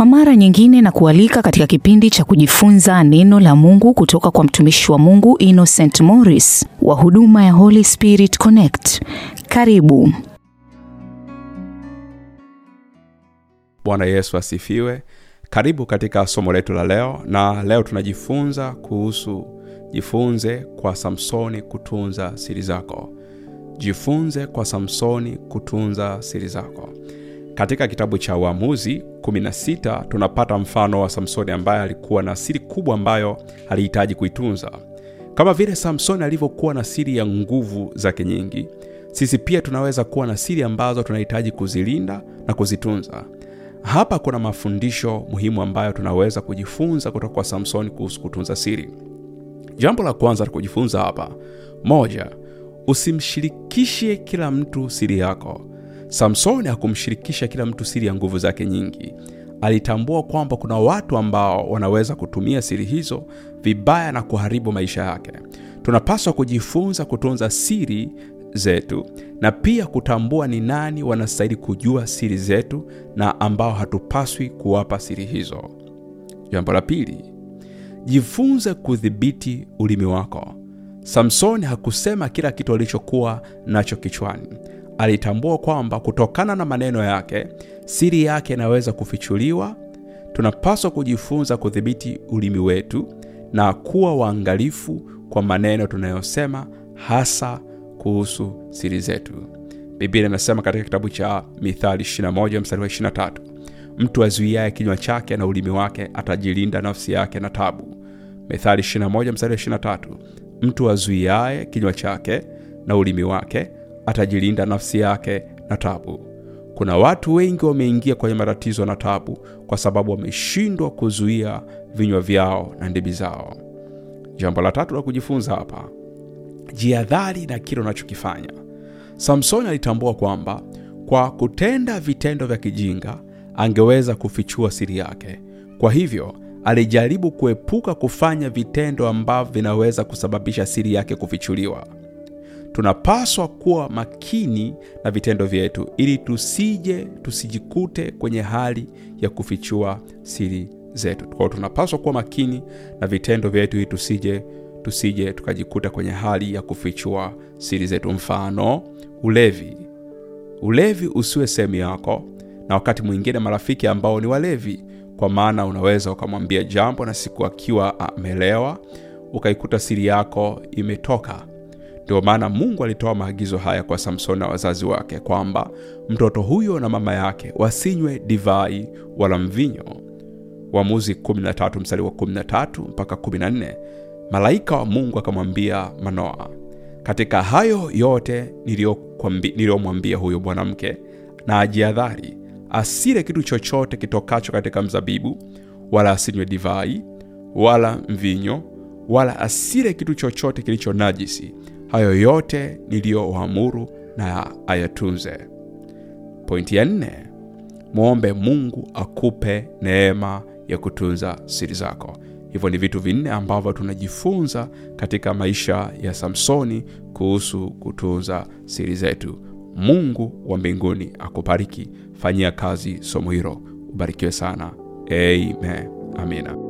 Kwa mara nyingine na kualika katika kipindi cha kujifunza neno la Mungu kutoka kwa mtumishi wa Mungu Innocent Morris wa huduma ya Holy Spirit Connect. Karibu. Bwana Yesu asifiwe. Karibu katika somo letu la leo, na leo tunajifunza kuhusu jifunze kwa Samsoni kutunza siri zako. Jifunze kwa Samsoni kutunza siri zako. Katika kitabu cha uamuzi 16 tunapata mfano wa Samsoni ambaye alikuwa na siri kubwa ambayo alihitaji kuitunza. Kama vile Samsoni alivyokuwa na siri ya nguvu zake nyingi, sisi pia tunaweza kuwa na siri ambazo tunahitaji kuzilinda na kuzitunza. Hapa kuna mafundisho muhimu ambayo tunaweza kujifunza kutoka kwa Samsoni kuhusu kutunza siri. Jambo la kwanza la kujifunza hapa, moja, usimshirikishe kila mtu siri yako. Samsoni hakumshirikisha kila mtu siri ya nguvu zake nyingi. Alitambua kwamba kuna watu ambao wanaweza kutumia siri hizo vibaya na kuharibu maisha yake. Tunapaswa kujifunza kutunza siri zetu na pia kutambua ni nani wanastahili kujua siri zetu na ambao hatupaswi kuwapa siri hizo. Jambo la pili, jifunze kudhibiti ulimi wako. Samsoni hakusema kila kitu alichokuwa nacho kichwani. Alitambua kwamba kutokana na maneno yake siri yake inaweza kufichuliwa. Tunapaswa kujifunza kudhibiti ulimi wetu na kuwa waangalifu kwa maneno tunayosema, hasa kuhusu siri zetu. Biblia inasema katika kitabu cha Mithali 21 mstari wa 23, mtu azuiaye kinywa chake na ulimi wake atajilinda nafsi yake na tabu. Mithali 21 mstari wa 23, mtu azuiaye kinywa chake na ulimi wake atajilinda nafsi yake na tabu. Kuna watu wengi wameingia kwenye matatizo na tabu kwa sababu wameshindwa kuzuia vinywa vyao na ndimi zao. Jambo la tatu la kujifunza hapa, jiadhari na kile unachokifanya. Samsoni alitambua kwamba kwa kutenda vitendo vya kijinga angeweza kufichua siri yake. Kwa hivyo alijaribu kuepuka kufanya vitendo ambavyo vinaweza kusababisha siri yake kufichuliwa. Tunapaswa kuwa makini na vitendo vyetu ili tusije tusijikute kwenye hali ya kufichua siri zetu. Kwa tunapaswa kuwa makini na vitendo vyetu ili tusije tusije tukajikuta kwenye hali ya kufichua siri zetu. Mfano, ulevi. Ulevi usiwe sehemu yako, na wakati mwingine marafiki ambao ni walevi, kwa maana unaweza ukamwambia jambo na siku akiwa amelewa ukaikuta siri yako imetoka. Ndio maana Mungu alitoa maagizo haya kwa Samsoni na wazazi wake kwamba mtoto huyo na mama yake wasinywe divai wala mvinyo. Waamuzi 13 mstari wa 13 mpaka 14. Malaika wa Mungu akamwambia Manoa, katika hayo yote niliyomwambia huyo mwanamke, na ajiadhari asile kitu chochote kitokacho katika mzabibu, wala asinywe divai wala mvinyo, wala asile kitu chochote kilicho najisi. Hayo yote niliyowaamuru na ayatunze. Pointi ya nne, mwombe Mungu akupe neema ya kutunza siri zako. Hivyo ni vitu vinne ambavyo tunajifunza katika maisha ya Samsoni kuhusu kutunza siri zetu. Mungu wa mbinguni akubariki. Fanyia kazi somo hilo. Ubarikiwe sana. Amen. Amina.